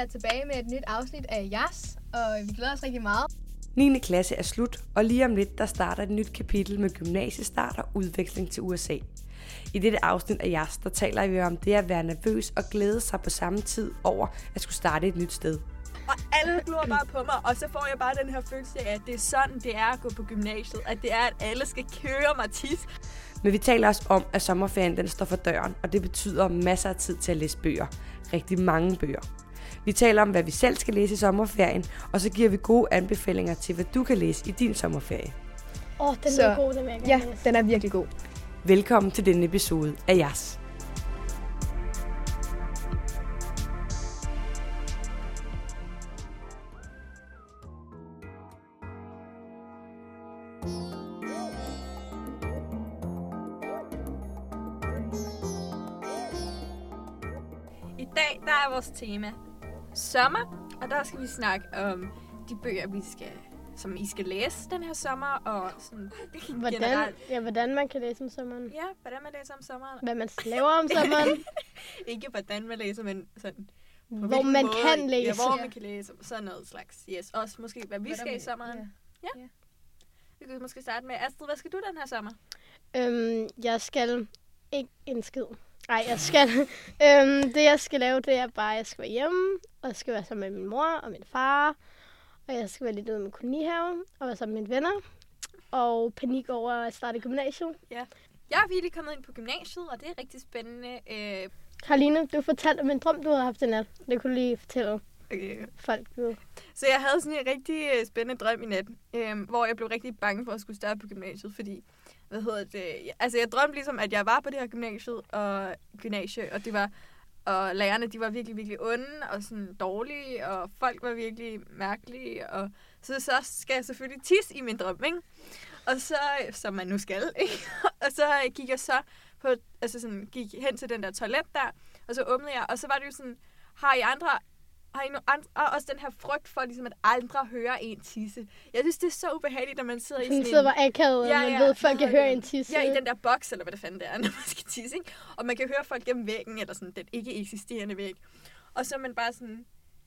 jeg tilbage med et nyt afsnit af Jas, og vi glæder os rigtig meget. 9. klasse er slut, og lige om lidt, der starter et nyt kapitel med gymnasiestart og udveksling til USA. I dette afsnit af Jas, der taler vi om det at være nervøs og glæde sig på samme tid over at skulle starte et nyt sted. Og alle glor bare på mig, og så får jeg bare den her følelse af, at det er sådan, det er at gå på gymnasiet. At det er, at alle skal køre mig tis. Men vi taler også om, at sommerferien den står for døren, og det betyder masser af tid til at læse bøger. Rigtig mange bøger. Vi taler om, hvad vi selv skal læse i sommerferien, og så giver vi gode anbefalinger til, hvad du kan læse i din sommerferie. Åh, oh, den Så- er god, den vil jeg Ja, læse. den er virkelig god. Velkommen til denne episode af Jas. I dag, der er vores tema sommer, og der skal vi snakke om de bøger, vi skal, som I skal læse den her sommer, og sådan Hvordan, generelt. ja, hvordan man kan læse om sommeren. Ja, hvordan man læser om sommeren. Hvad man laver om sommeren. Ikke hvordan man læser, men sådan... på hvor man måde- kan læse. Ja, hvor Ja. man kan læse. Sådan noget slags. Yes, også måske, hvad vi skal i sommeren. Ja. Vi kan måske starte med, Astrid, hvad skal du den her sommer? Øhm, jeg skal ikke en skid. Nej, jeg skal. øhm, det jeg skal lave, det er bare, at jeg skal være hjemme, og jeg skal være sammen med min mor og min far, og jeg skal være lidt ude med kolonihaven, og være sammen med mine venner, og panik over at starte gymnasiet. Jeg er virkelig kommet ind på gymnasiet, og det er rigtig spændende. Øh, Karoline, du fortalte om en drøm, du havde haft i nat. Det kunne du lige fortælle okay. folk. Så jeg havde sådan en rigtig øh, spændende drøm i nat, øh, hvor jeg blev rigtig bange for at skulle starte på gymnasiet, fordi, hvad hedder det, altså jeg drømte ligesom, at jeg var på det her gymnasiet, og gymnasie, og det var, og lærerne, de var virkelig, virkelig onde og sådan dårlige, og folk var virkelig mærkelige, og så, så skal jeg selvfølgelig tisse i min drøm, ikke? Og så, som man nu skal, ikke? Og så øh, gik jeg så på, altså sådan, gik hen til den der toilet der, og så åbnede jeg, og så var det jo sådan, har I andre nogle andre, og også den her frygt for, ligesom, at andre hører en tisse. Jeg synes, det er så ubehageligt, når man sidder i Sådan sidder en... bare akavet, Ja, og man ved, at folk kan høre en tisse. Ja, i den der boks, eller hvad det fanden det er, når man skal tisse, ikke? Og man kan høre folk gennem væggen, eller sådan den ikke eksisterende væg. Og så er man bare sådan...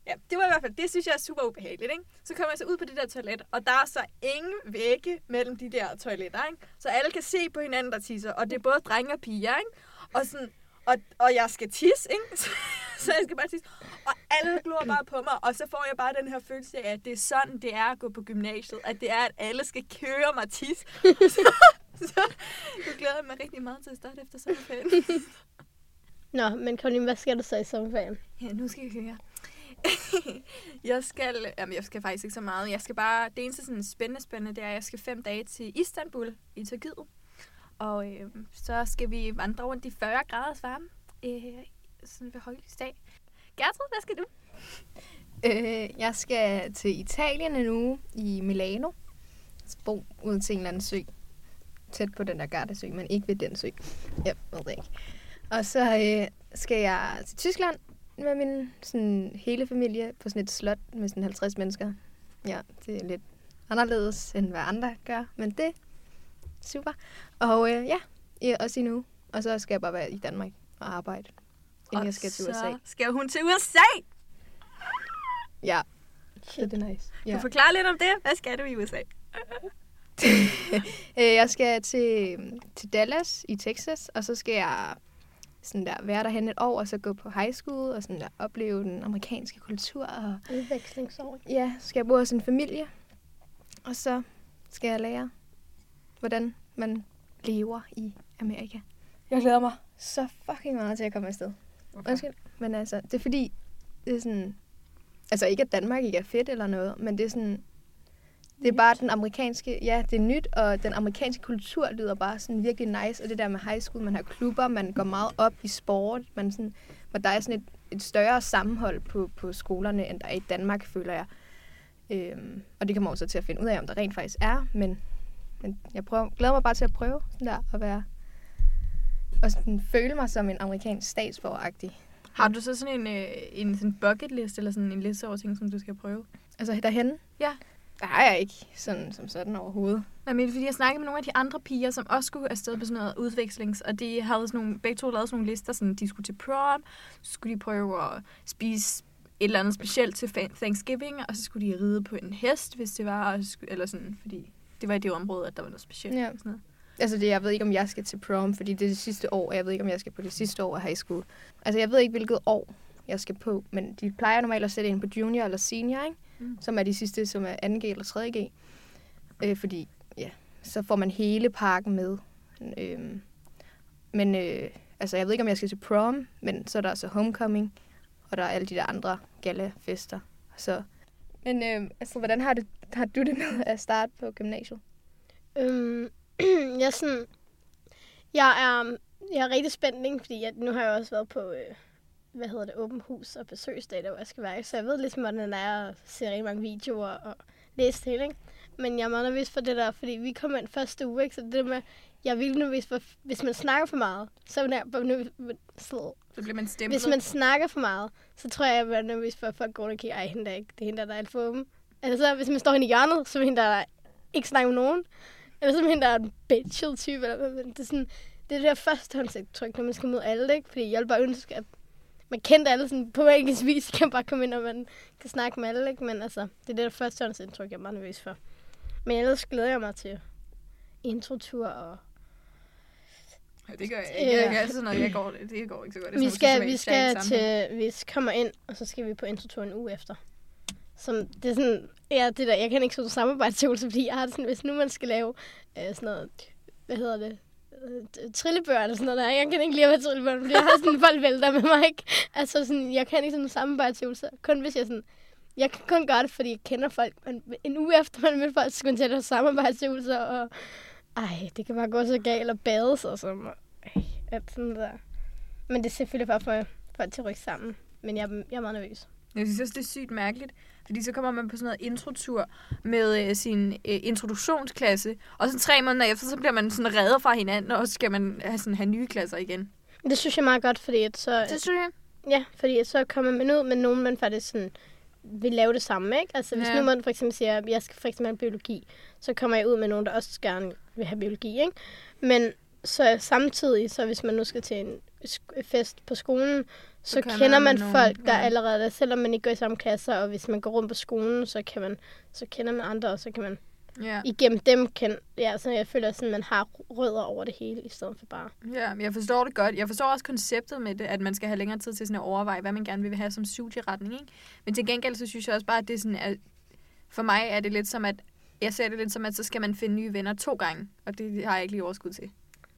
Ja, det var i hvert fald, det synes jeg er super ubehageligt, ikke? Så kommer jeg så ud på det der toilet, og der er så ingen vægge mellem de der toiletter, ikke? Så alle kan se på hinanden, der tisser, og det er både drenge og piger, ikke? Og sådan, og, og jeg skal tisse, ikke? Så, så jeg skal bare tisse. Og alle glor bare på mig, og så får jeg bare den her følelse af, at det er sådan, det er at gå på gymnasiet. At det er, at alle skal køre mig tis. så, så nu glæder jeg mig rigtig meget til at starte efter sommerferien. Nå, men Karoline, hvad skal du så i sommerferien? Ja, nu skal vi høre. jeg skal, jamen jeg skal faktisk ikke så meget. Jeg skal bare, det eneste sådan spændende, spændende, det er, at jeg skal fem dage til Istanbul i Tyrkiet. Og øh, så skal vi vandre rundt i 40 graders varme, øh, sådan ved højlysdag. Gertrud, hvad skal du? Øh, jeg skal til Italien en uge i Milano. Bo ud til en eller anden sø. Tæt på den der Gardasø, men ikke ved den sø. Jeg ved det ikke. Og så øh, skal jeg til Tyskland med min sådan, hele familie på sådan et slot med sådan 50 mennesker. Ja, det er lidt anderledes, end hvad andre gør, men det er super. Og øh, ja, ja, også i nu. Og så skal jeg bare være i Danmark og arbejde, inden Og jeg skal til USA. skal hun til USA. Ja, så det er nice. Ja. Ja. Du forklare lidt om det. Hvad skal du i USA? Øh, jeg skal til, til Dallas i Texas, og så skal jeg sådan der, være derhen et år, og så gå på high school, og sådan der, opleve den amerikanske kultur. Og, Udvekslingsår. ja, skal jeg bo hos en familie, og så skal jeg lære, hvordan man lever i Amerika. Jeg glæder mig så fucking meget til at komme afsted. Undskyld, men altså, det er fordi, det er sådan, altså ikke at Danmark ikke er fedt eller noget, men det er sådan, det er bare den amerikanske, ja, det er nyt, og den amerikanske kultur lyder bare sådan virkelig nice, og det der med high school, man har klubber, man går meget op i sport, man sådan, hvor der er sådan et, et større sammenhold på, på skolerne, end der er i Danmark, føler jeg. Øhm, og det kommer også til at finde ud af, om der rent faktisk er, men, men jeg prøver, glæder mig bare til at prøve sådan der, at være, og sådan føle mig som en amerikansk statsborger-agtig. Har du så sådan en, øh, en sådan bucket list, eller sådan en liste over ting, som du skal prøve? Altså derhenne? Ja. Der har jeg ikke sådan, som sådan overhovedet. Nej, men fordi jeg snakkede med nogle af de andre piger, som også skulle afsted på sådan noget udvekslings, og de havde sådan nogle, begge to lavet sådan nogle lister, sådan de skulle til prom, så skulle de prøve at spise eller andet specielt til Thanksgiving, og så skulle de ride på en hest, hvis det var, og så skulle, eller sådan, fordi det var i det område, at der var noget specielt. Ja. og Sådan noget. Altså, det, jeg ved ikke, om jeg skal til prom, fordi det er det sidste år, og jeg ved ikke, om jeg skal på det sidste år af high school. Altså, jeg ved ikke, hvilket år jeg skal på, men de plejer normalt at sætte ind på junior eller senior, ikke? Mm. som er de sidste, som er 2G eller 3G. Øh, fordi, ja, så får man hele parken med. Øhm, men, øh, altså, jeg ved ikke, om jeg skal til prom, men så er der altså homecoming, og der er alle de der andre gala-fester. Så. Men øh, altså, hvordan har, det, har du det med at starte på gymnasiet? Øhm, jeg er sådan... Jeg er, jeg er rigtig spændt, ikke? fordi jeg, nu har jeg også været på, øh, hvad hedder det, åben hus og besøgsdag, der hvor jeg skal være. Så jeg ved ligesom, hvordan det er at se rigtig mange videoer og læse det ikke? Men jeg er meget nervøs for det der, fordi vi kom ind første uge, ikke? Så det der med, jeg er virkelig nervøs for, hvis man snakker for meget, så er jeg nervøs for, Så bliver man stemplet. hvis man snakker for meget, så tror jeg, jeg er nervøs for, at folk går og kigger, ej, hende der er ikke, det er hende der, der er alt for åben. Altså, så, hvis man står hende i hjørnet, så er hende der, der ikke snakker med nogen. Eller så er hende der er en bitchet type. Eller, hvad, men det er sådan, det er det der førstehåndsindtryk, når man skal møde alle, ikke? Fordi jeg vil bare ønske, at man kendte alle sådan på engelsk vis, kan bare komme ind, og man kan snakke med alle, ikke? Men altså, det er det der førstehåndsindtryk, jeg er meget nervøs for. Men ellers glæder jeg mig til introtur og Ja, det gør jeg ikke. Jeg, jeg, sådan noget, jeg går, det går ikke så godt. Det vi skal, vi skal til, vi kommer ind, og så skal vi på introtur en uge efter. Som, det er sådan, ja, det der, jeg kan ikke sådan samarbejdsøvelse, fordi jeg har det sådan, hvis nu man skal lave øh, sådan noget, hvad hedder det, øh, trillebørn trillebør eller sådan noget der. Jeg kan ikke lide at være trillebørn, fordi jeg har sådan folk vælter med mig, ikke? Altså sådan, jeg kan ikke sådan samarbejdsøvelser, kun hvis jeg sådan, jeg kan kun gøre det, fordi jeg kender folk, men en uge efter man mødte folk, så skulle jeg til at lave samarbejdsøvelser, og ej, det kan bare gå så galt og bades og sådan, ej, alt sådan der. Men det er selvfølgelig bare for folk til at rykke sammen. Men jeg, jeg er meget nervøs. Jeg synes også, det er sygt mærkeligt. Fordi så kommer man på sådan noget introtur med øh, sin øh, introduktionsklasse. Og så tre måneder efter, så bliver man sådan reddet fra hinanden, og så skal man have, sådan, have nye klasser igen. Det synes jeg er meget godt, fordi at så, Det synes jeg. ja, fordi så kommer man ud med nogen, man faktisk sådan vil lave det samme, ikke? Altså hvis Ja. nu man for eksempel siger, at jeg skal for eksempel have biologi, så kommer jeg ud med nogen, der også gerne vil have biologi, ikke? Men så samtidig, så hvis man nu skal til en fest på skolen, så, Så kender man man nogen, folk, der ja. allerede, selvom man ikke går i samme klasser, og hvis man går rundt på skolen, så kan man, så kender man andre, og så kan man Ja. igennem dem kende, ja, så jeg føler sådan, man har rødder over det hele, i stedet for bare. ja, men jeg forstår det godt. Jeg forstår også konceptet med det, at man skal have længere tid til sådan at overveje, hvad man gerne vil have som studieretning. Ikke? Men til gengæld, så synes jeg også bare, at det er sådan, at for mig er det lidt som, at jeg ser det lidt som, at så skal man finde nye venner to gange. Og det har jeg ikke lige overskud til.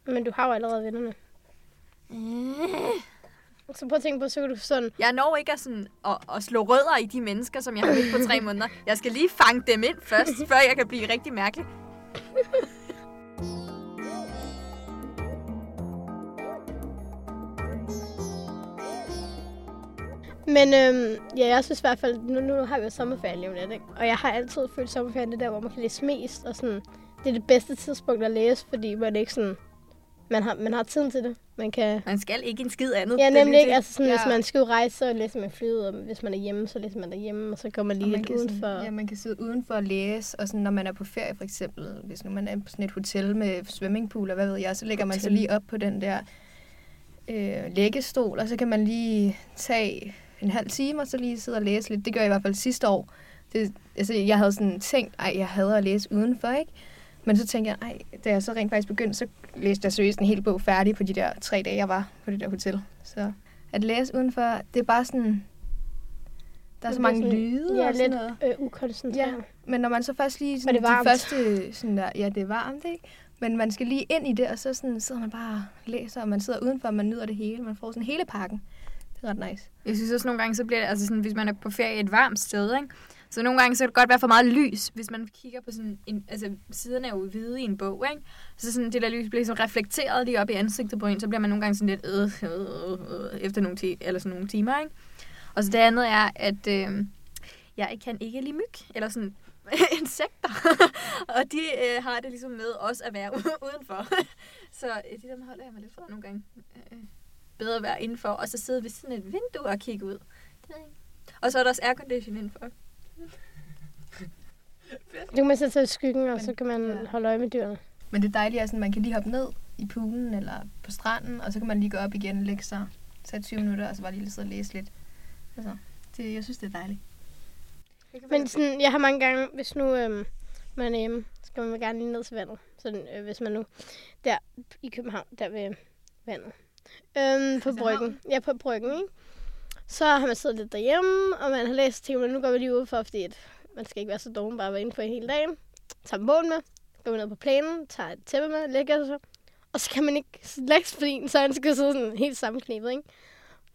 Men du har jo allerede vennerne. Så prøv at tænke på, så kan du sådan, Jeg når ikke at, sådan, at, at slå rødder i de mennesker, som jeg har mødt på tre måneder. Jeg skal lige fange dem ind først, før jeg kan blive rigtig mærkelig. Men øhm, ja, jeg synes i hvert fald, nu, nu har vi jo sommerferie lige om lidt, ikke? Og jeg har altid følt sommerferien det der, hvor man kan læse mest. Og sådan, det er det bedste tidspunkt at læse, fordi man ikke sådan... Man har, man har tiden til det. Man kan... Man skal ikke en skid andet. Ja, nemlig ikke. Altså sådan, ja. hvis man skal rejse, så læser man flyet, og hvis man er hjemme, så læser man derhjemme, og så går man lige man lidt udenfor. Sådan, ja, man kan sidde udenfor og læse, og sådan, når man er på ferie for eksempel, hvis nu man er på sådan et hotel med swimmingpool, og hvad ved jeg, så lægger man sig Hotel. lige op på den der øh, læggestol, og så kan man lige tage en halv time, og så lige sidde og læse lidt. Det gør jeg i hvert fald sidste år. Det, altså, jeg havde sådan tænkt, ej, jeg hader at læse udenfor, ikke? Men så tænkte jeg, ej, da jeg så rent faktisk begyndte, så læste jeg seriøst en hel bog færdig på de der tre dage, jeg var på det der hotel. Så at læse udenfor, det er bare sådan... Der er så mange sådan- lyde Ja, og sådan lidt noget. øh, ukoncentreret. Ja, men når man så først lige Og sådan, det er de varmt. første, sådan der, ja, det er varmt, ikke? Men man skal lige ind i det, og så sådan, sidder man bare og læser, og man sidder udenfor, og man nyder det hele. Man får sådan hele pakken. Det er ret nice. Jeg synes også nogle gange, så bliver det, altså sådan, hvis man er på ferie et varmt sted, ikke? Så nogle gange, så kan det godt være for meget lys, hvis man kigger på sådan en, altså siderne er jo hvide i en bog, ikke? Så sådan det der lys bliver sådan reflekteret lige op i ansigtet på en, så bliver man nogle gange sådan lidt, øh, øh, øh, øh efter nogle, ti- eller sådan nogle timer, ikke? Og så det andet er, at øh, jeg kan ikke lide myg, eller sådan insekter. og de øh, har det ligesom med også at være udenfor. så øh, de der holder jeg mig lidt fra nogle gange. Øh, bedre at være indenfor, og så sidde ved sådan et vindue og kigge ud. Det ikke. Og så er der også aircondition indenfor. Du kan man sætte sig i skyggen, og Men- så kan man ja. holde øje med dyrene. Men det dejlige er sådan, man kan lige hoppe ned i poolen eller på stranden, og så kan man lige gå op igen, lægge sig, tage 20 minutter, og så bare lige sidde og læse lidt. Altså, Det, jeg synes, det er dejligt. Men sådan, jeg har mange gange, hvis nu øhm, man er hjemme, skal man gerne lige ned til vandet. Sådan, øh, hvis man nu der i København, der ved vandet. Øhm, på Altså bryggen. Ja, på bryggen, ikke? Så har man siddet lidt derhjemme, og man har læst ting, men nu går vi lige ud for, fordi at man skal ikke være så dum, bare være inde på hele dagen. Tager mål med, går ned på plænen, tager et tæppe med, lægger sig. Og så kan man ikke lægge fordi så han skal sidde sådan helt sammenknebet, ikke?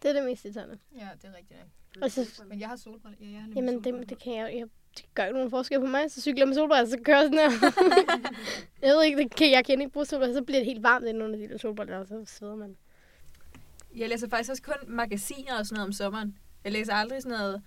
Det er det mest irriterende. Ja, det er rigtigt. Og så, Men jeg har solbriller. Ja, jeg har Jamen, solbriller det, det kan jeg, jeg det gør ikke nogen forskel på mig. Så cykler jeg med solbriller, så kører jeg sådan her. jeg ved ikke, det kan, jeg kan ikke bruge solbriller. Så bliver det helt varmt inden under de der solbriller, og så sveder man. Jeg læser faktisk også kun magasiner og sådan noget om sommeren. Jeg læser aldrig sådan noget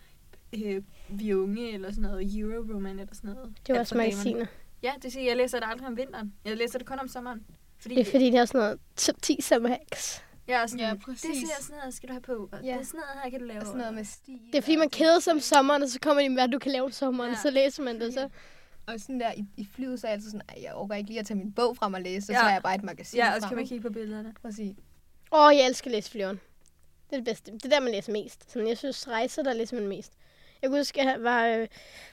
øh, Vi Unge eller sådan noget Eurowoman eller sådan noget. Det var også magasiner. Ja, det siger jeg læser det aldrig om vinteren. Jeg læser det kun om sommeren. Fordi, Det er fordi, det er sådan noget top 10 summer hacks. jeg er sådan, Ja, det præcis. siger sådan noget, skal du have på. Og Ja. Det er sådan noget her, kan du lave. Og sådan noget med stil. Det er fordi, man keder sig om sommeren, og så kommer de med, hvad du kan lave om sommeren. Ja. Så læser man det så. Og sådan der i, i flyet, så er jeg altid sådan, "Ej, jeg overgår ikke lige at tage min bog frem og læse, så Ja. tager jeg bare et magasin Ja, og så kan man kigge på billederne. Præcis. Åh, oh, jeg elsker at læse flyveren. Det er det bedste. Det er der, man læser mest. Sådan, jeg synes, rejser, der læser man mest. Jeg kunne huske, at jeg var øh,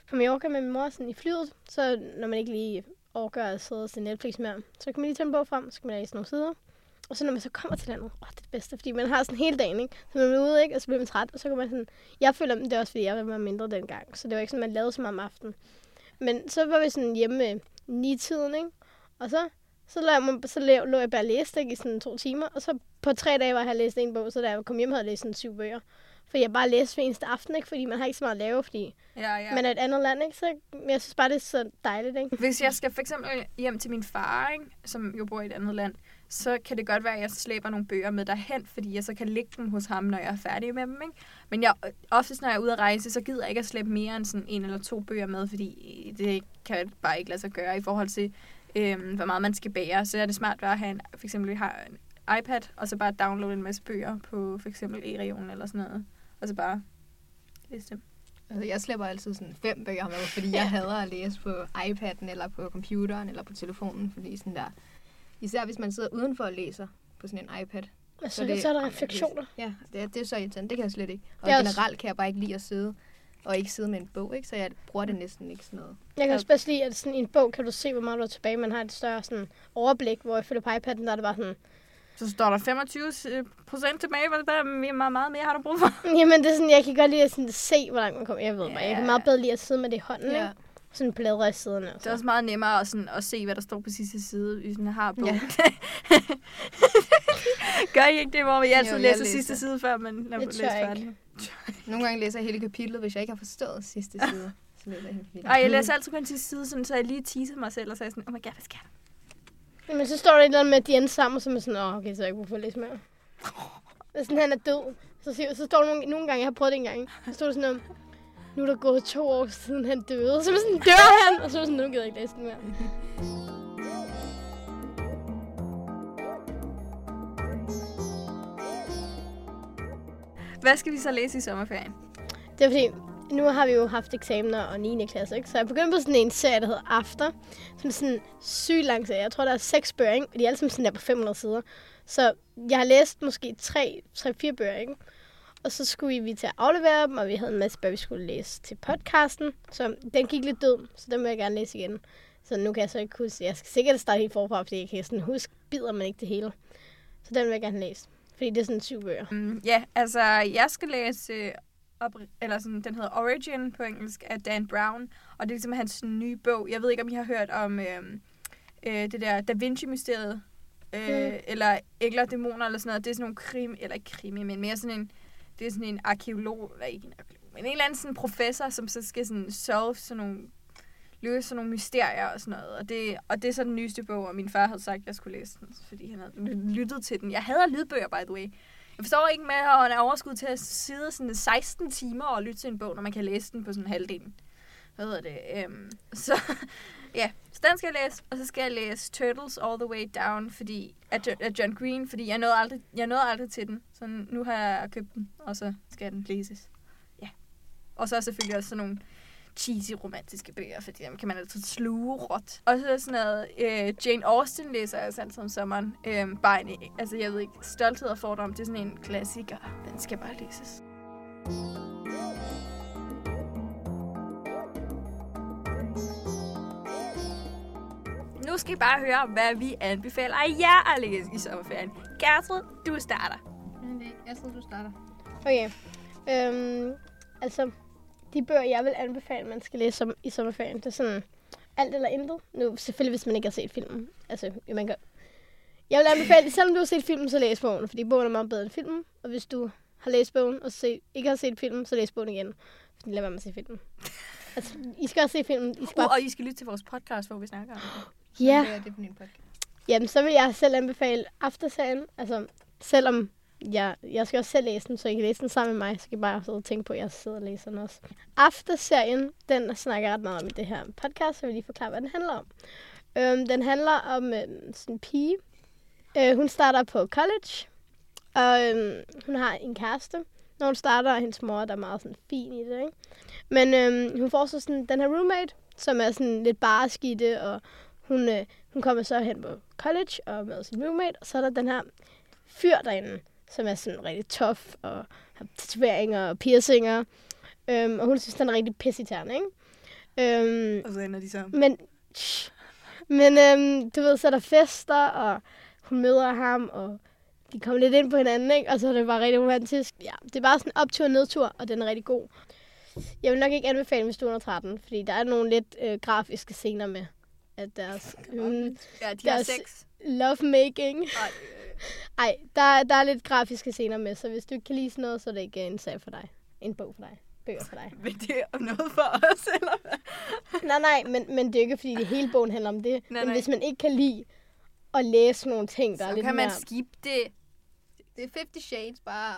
på Mallorca med min mor sådan, i flyet. Så når man ikke lige overgør at sidde og se Netflix mere, så kan man lige tage en bog frem, så kan man læse nogle sider. Og så når man så kommer til landet, åh, det er det bedste, fordi man har sådan hele dagen, ikke? Så man er ude, ikke? Og så bliver man træt, og så kan man sådan... Jeg føler, det er også, fordi jeg var mindre dengang, så det var ikke sådan, man lavede så meget om aftenen. Men så var vi sådan hjemme ni tiden, ikke? Og så, så, lå jeg, så lå, lå jeg bare og læste ikke, i sådan to timer, og så på tre dage var jeg læst en bog, så da jeg kom hjem, havde jeg læst sådan syv bøger. For jeg bare læste hver eneste aften, ikke? Fordi man har ikke så meget at lave, fordi Ja, ja. man er et andet land, ikke? Så jeg synes bare, det er så dejligt, ikke? Hvis jeg skal for eksempel hjem til min far, ikke, som jo bor i et andet land, så kan det godt være, at jeg slæber nogle bøger med derhen, fordi jeg så kan lægge dem hos ham, når jeg er færdig med dem. Ikke? Men jeg, oftest, når jeg er ude at rejse, så gider jeg ikke at slæbe mere end sådan en eller to bøger med, fordi det kan bare ikke lade sig gøre i forhold til, øhm, hvor meget man skal bære. Så er det smart at have en, for eksempel, vi har en iPad, og så bare downloade en masse bøger på for eksempel e-regionen eller sådan noget. Og så bare læse dem. Altså, jeg slæber altid sådan fem bøger med, fordi jeg hader at læse på iPad'en, eller på computeren, eller på telefonen, fordi sådan der... Især hvis man sidder udenfor og læser på sådan en iPad. Og så, det- så er der refleksioner. Ja, det, er- det er så irriterende. Det kan jeg slet ikke. Og er generelt kan jeg bare ikke lide at sidde og ikke sidde med en bog, ikke? Så jeg bruger det næsten ikke sådan noget. Jeg kan også bedst lide, at sådan i en bog kan du se, hvor meget du er tilbage. Man har et større sådan, overblik, hvor jeg føler på iPad'en, der er det bare sådan... Så står der 25 procent tilbage, hvad der er meget, meget mere har du brug for. Jamen, det er sådan, jeg kan godt lide at sådan, se, hvor langt man kommer. Jeg ved bare, jeg kan Ja. meget bedre lide at sidde med det i hånden, Ja. ikke? Sådan bladre i siderne. Det er også meget nemmere at, sådan, at se, hvad der står på sidste side, hvis man har bogen. Ja. Gør I ikke det, hvor vi altid Jo, jeg læser læser. sidste side, før man når man læser jeg færdig? Nogle gange læser jeg hele kapitlet, hvis jeg ikke har forstået sidste side. Så læser jeg hele kapitlet. Ej, jeg læser altid kun sidste side, sådan, så jeg lige teaser mig selv og sagde sådan, oh my god, hvad sker der? Men så står der et eller andet med, at de endte sammen, og så er man sådan, åh, okay, så jeg ikke brug for at læse mere. Det er sådan, han er død. Så, siger, så står der nogle, nogle gange, jeg har prøvet det en gang, så står der sådan om, nu er der gået to år siden han døde. Så er man sådan, dør han? Og så er man sådan, nu gider jeg ikke læse den mere. Hvad skal vi så læse i sommerferien? Det er fordi, nu har vi jo haft eksamener og 9. klasse, ikke? Så jeg begyndte på sådan en serie, der hedder After, som er sådan en syg lang serie. Jeg tror, der er seks bøger, ikke? Og de er alle sammen sådan der på 500 sider. Så jeg har læst måske tre, tre fire bøger, ikke? Og så skulle vi til at aflevere dem, og vi havde en masse bøger, vi skulle læse til podcasten. Så den gik lidt død, så den vil jeg gerne læse igen. Så nu kan jeg så ikke huske, jeg skal sikkert starte helt forfra, fordi jeg kan sådan huske, bider man ikke det hele. Så den vil jeg gerne læse, fordi det er sådan syv bøger. Mm, ja, altså, jeg skal læse, øh, op, eller sådan, den hedder Origin på engelsk, af Dan Brown, og det er ligesom hans nye bog. Jeg ved ikke, om I har hørt om øh, øh, det der Da Vinci-mysteriet, øh, Mm. eller Ægler og Dæmoner, eller sådan noget. Det er sådan nogle krimi, eller ikke krimi, men mere sådan en, det er sådan en arkeolog, eller ikke en arkeolog, men en eller anden sådan professor, som så skal sådan solve sådan nogle, løse sådan nogle mysterier og sådan noget. Og det, og det er så den nyeste bog, og min far havde sagt, at jeg skulle læse den, fordi han havde lyttet til den. Jeg hader lydbøger, by the way. Jeg forstår ikke med at have overskud til at sidde sådan 16 timer og lytte til en bog, når man kan læse den på sådan halvdelen. Hvad hedder det? Øhm, så ja, så den skal jeg læse, og så skal jeg læse Turtles All the Way Down fordi, af, af John Green, fordi jeg nåede, aldrig, jeg nåede aldrig til den. Så nu har jeg købt den, og så skal den læses. Ja. Og så er selvfølgelig også sådan nogle cheesy romantiske bøger, fordi dem kan man altid sluge råt. Og så er sådan noget, øh, Jane Austen læser jeg altså altid om sommeren. Øh, bare en, altså jeg ved ikke, Stolthed og Fordom, det er sådan en klassiker. Den skal bare læses. Nu skal I bare høre, hvad vi anbefaler jer at læse i sommerferien. Gertrud, du starter. Jeg tror, du starter. Okay. Øhm, altså, de bøger, jeg vil anbefale, man skal læse som, i sommerferien, det er sådan alt eller intet. Nu, selvfølgelig, hvis man ikke har set filmen. Altså, man kan... Jeg vil anbefale, selvom du har set filmen, så læs bogen, fordi bogen er meget bedre end filmen. Og hvis du har læst bogen, og se, ikke har set filmen, så læs bogen igen. Fordi lad være med at se filmen. Altså, I skal også se filmen. I skal Uh, bare... og I skal lytte til vores podcast, hvor vi snakker om det. Ja. Det er det på min podcast. Jamen, så vil jeg selv anbefale Afterserien. Altså, selvom jeg, jeg skal også selv læse den, så I kan læse den sammen med mig, så kan I bare sidde og tænke på, at jeg sidder og læser den også. Afterserien, den snakker ret meget om i det her podcast, så jeg vil lige forklare, hvad den handler om. Øhm, den handler om øhm, sådan en pige. Øh, hun starter på college, og øhm, hun har en kæreste. Når hun starter, og hendes mor, der er meget sådan fin i det, ikke? Men øhm, hun får så sådan den her roommate, som er sådan lidt barsk i det, og hun, øh, hun kommer så hen på college og med sin roommate, og så er der den her fyr derinde, som er sådan rigtig tough og har tatoveringer og piercinger. Øhm, og hun synes, den er rigtig pissitærende, ikke? Øhm, Og så ender de så. men, shh. men øhm, du ved, så er der fester, og hun møder ham, og de kommer lidt ind på hinanden, ikke? Og så er det bare rigtig romantisk. Ja, det er bare sådan optur og nedtur, og den er rigtig god. Jeg vil nok ikke anbefale, hvis du er under 13, fordi der er nogle lidt øh, grafiske scener med, at deres mm, Ja, de har Deres- sex. Lovemaking. Ej, Ej, der, der er lidt grafiske scener med, så hvis du ikke kan lide sådan noget, så er det ikke en sag for dig. En bog for dig. Bøger for dig. men det er noget for os, eller hvad? nej, nej, men, men det er ikke, fordi det hele bogen handler om det. Nej, men nej. hvis man ikke kan lide at læse nogle ting, der er Så lidt kan man mere... skippe det. Det er 50 Shades, bare...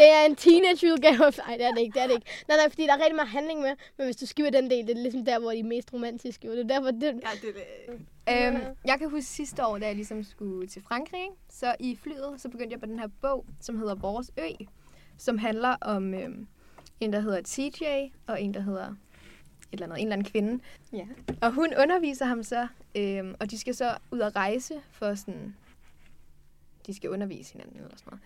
Det er en teenage-udgave. Nej, det er det ikke, det er det ikke. Nej, nej, fordi der er rigtig meget handling med, men hvis du skipper den del, det er ligesom der, hvor de er mest romantiske. jo. Det er derfor, det, Ja, det er det. Øhm, jeg kan huske sidste år, da jeg ligesom skulle til Frankrig, så i flyet, så begyndte jeg på den her bog, som hedder Vores Ø, som handler om øhm, en, der hedder TJ, og en, der hedder et eller andet, en eller anden kvinde. Ja. Og hun underviser ham så, øhm, og de skal så ud og rejse for sådan, de skal undervise hinanden eller sådan noget.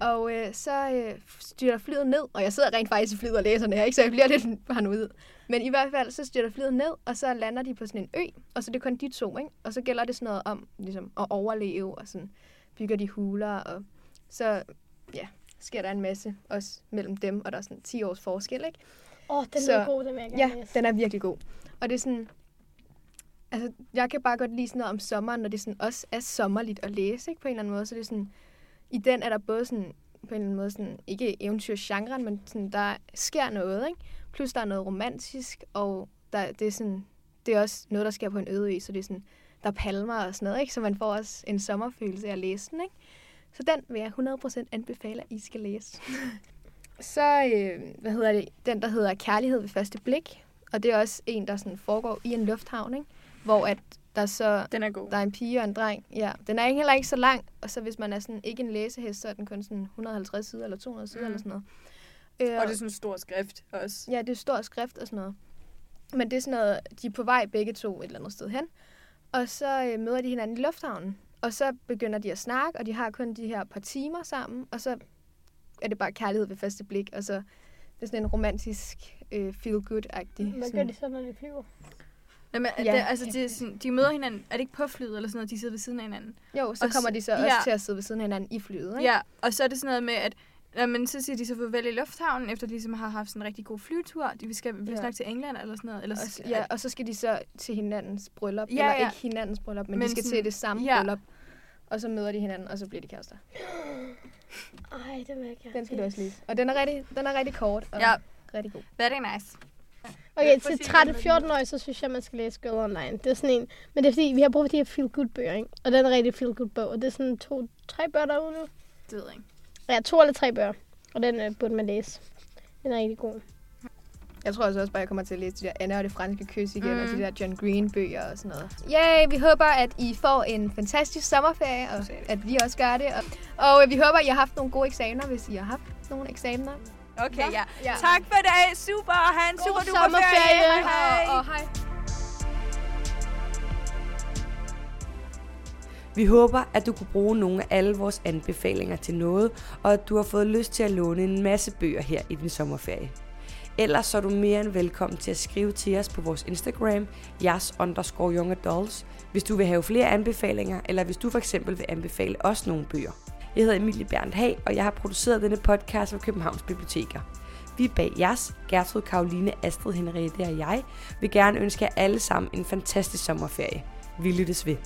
Og øh, så øh, styrter flyet ned, og jeg sidder rent faktisk i flyet og læser det her, ikke? så jeg bliver lidt paranoid. Men i hvert fald, så styrter flyet ned, og så lander de på sådan en ø, og så er det kun de to, ikke? Og så gælder det sådan noget om ligesom, at overleve, og sådan bygger de huler, og så ja, sker der en masse også mellem dem, og der er sådan 10 års forskel, ikke? Åh, oh, den Så- er god, den vil jeg gerne Ja, læse. den er virkelig god. Og det er sådan... Altså, jeg kan bare godt lide sådan noget om sommeren, når det sådan også er sommerligt at læse, ikke? På en eller anden måde. Så det er sådan... I den er der både sådan... På en eller anden måde sådan... Ikke eventyrgenren, men sådan, der sker noget, ikke? Plus der er noget romantisk, og der, det er sådan... Det er også noget, der sker på en øde ø, så det er sådan... Der er palmer og sådan noget, ikke? Så man får også en sommerfølelse af at læse den, ikke? Så den vil jeg 100% anbefale, at I skal læse. Så, øh, hvad hedder det, den der hedder Kærlighed ved første blik. Og det er også en, der sådan foregår i en lufthavn, ikke? Hvor at der så Den er god. der er en pige og en dreng. Ja, den er ikke heller ikke så lang, og så hvis man er sådan ikke en læsehest, så er den kun sådan 150 sider eller 200 sider Mm. mm. eller sådan noget. Øh, Og det er sådan en stor skrift også. Ja, det er stor skrift og sådan noget. Men det er sådan noget, de er på vej begge to et eller andet sted hen. Og så øh, møder de hinanden i lufthavnen. Og så begynder de at snakke, og de har kun de her par timer sammen. Og så er det bare kærlighed ved første blik. Og så det er sådan en romantisk øh, feel-good-agtig. Hvad gør sådan- de så, når de flyver? Jamen, ja. Det, altså, det er sådan, de møder hinanden. Er det ikke på flyet eller sådan noget? De sidder ved siden af hinanden. Jo, så Og kommer de så også ja. til at sidde ved siden af hinanden i flyet. Ikke? Ja, og så er det sådan noget med, at jamen, så siger de så farvel i lufthavnen, efter de ligesom har haft sådan en rigtig god flyvetur. De skal vi Ja. snakke til England eller sådan noget. Eller, Og, ja, og så skal de så til hinandens bryllup. Ja, eller ja. ikke hinandens bryllup, men, Men men de skal sådan- til det samme ja. bryllup. Og så møder de hinanden, og så bliver de kærester. Ej, det vil jeg gerne Den skal du også læse. Og den er rigtig, den er rigtig kort og Ja. rigtig god. Very nice. Okay, til at sige, 13-14 år, så synes jeg, man skal læse Girl Online. Det er sådan en, men det er fordi, vi har brug for de her feel-good-bøger, ikke? Og den er rigtig feel-good bog, og det er sådan to, tre bøger derude nu. Det ved jeg ikke. Ja, to eller tre bøger, og den øh, burde man læse. Den er rigtig god. Jeg tror også, også bare, jeg kommer til at læse de der Anna og det franske kys igen, Mm. mm. og de der John Green bøger og sådan noget. Yay, vi håber, at I får en fantastisk sommerferie, og at vi også gør det. Og, og øh, vi håber, at I har haft nogle gode eksamener, hvis I har haft nogle eksamener. Okay, ja. Ja. Tak for i dag. Super. Ha' en God super duper sommerferie. ferie. Hej. Og, og hej. Vi håber, at du kunne bruge nogle af alle vores anbefalinger til noget, og at du har fået lyst til at låne en masse bøger her i din sommerferie. Ellers så er du mere end velkommen til at skrive til os på vores Instagram, jeres underscore young adults, hvis du vil have flere anbefalinger, eller hvis du for eksempel vil anbefale os nogle bøger. Jeg hedder Emilie Berndt Hag, og jeg har produceret denne podcast for Københavns Biblioteker. Vi bag jeres, Gertrud Karoline, Astrid Henriette og jeg, vil gerne ønske jer alle sammen en fantastisk sommerferie. Vi lyttes ved.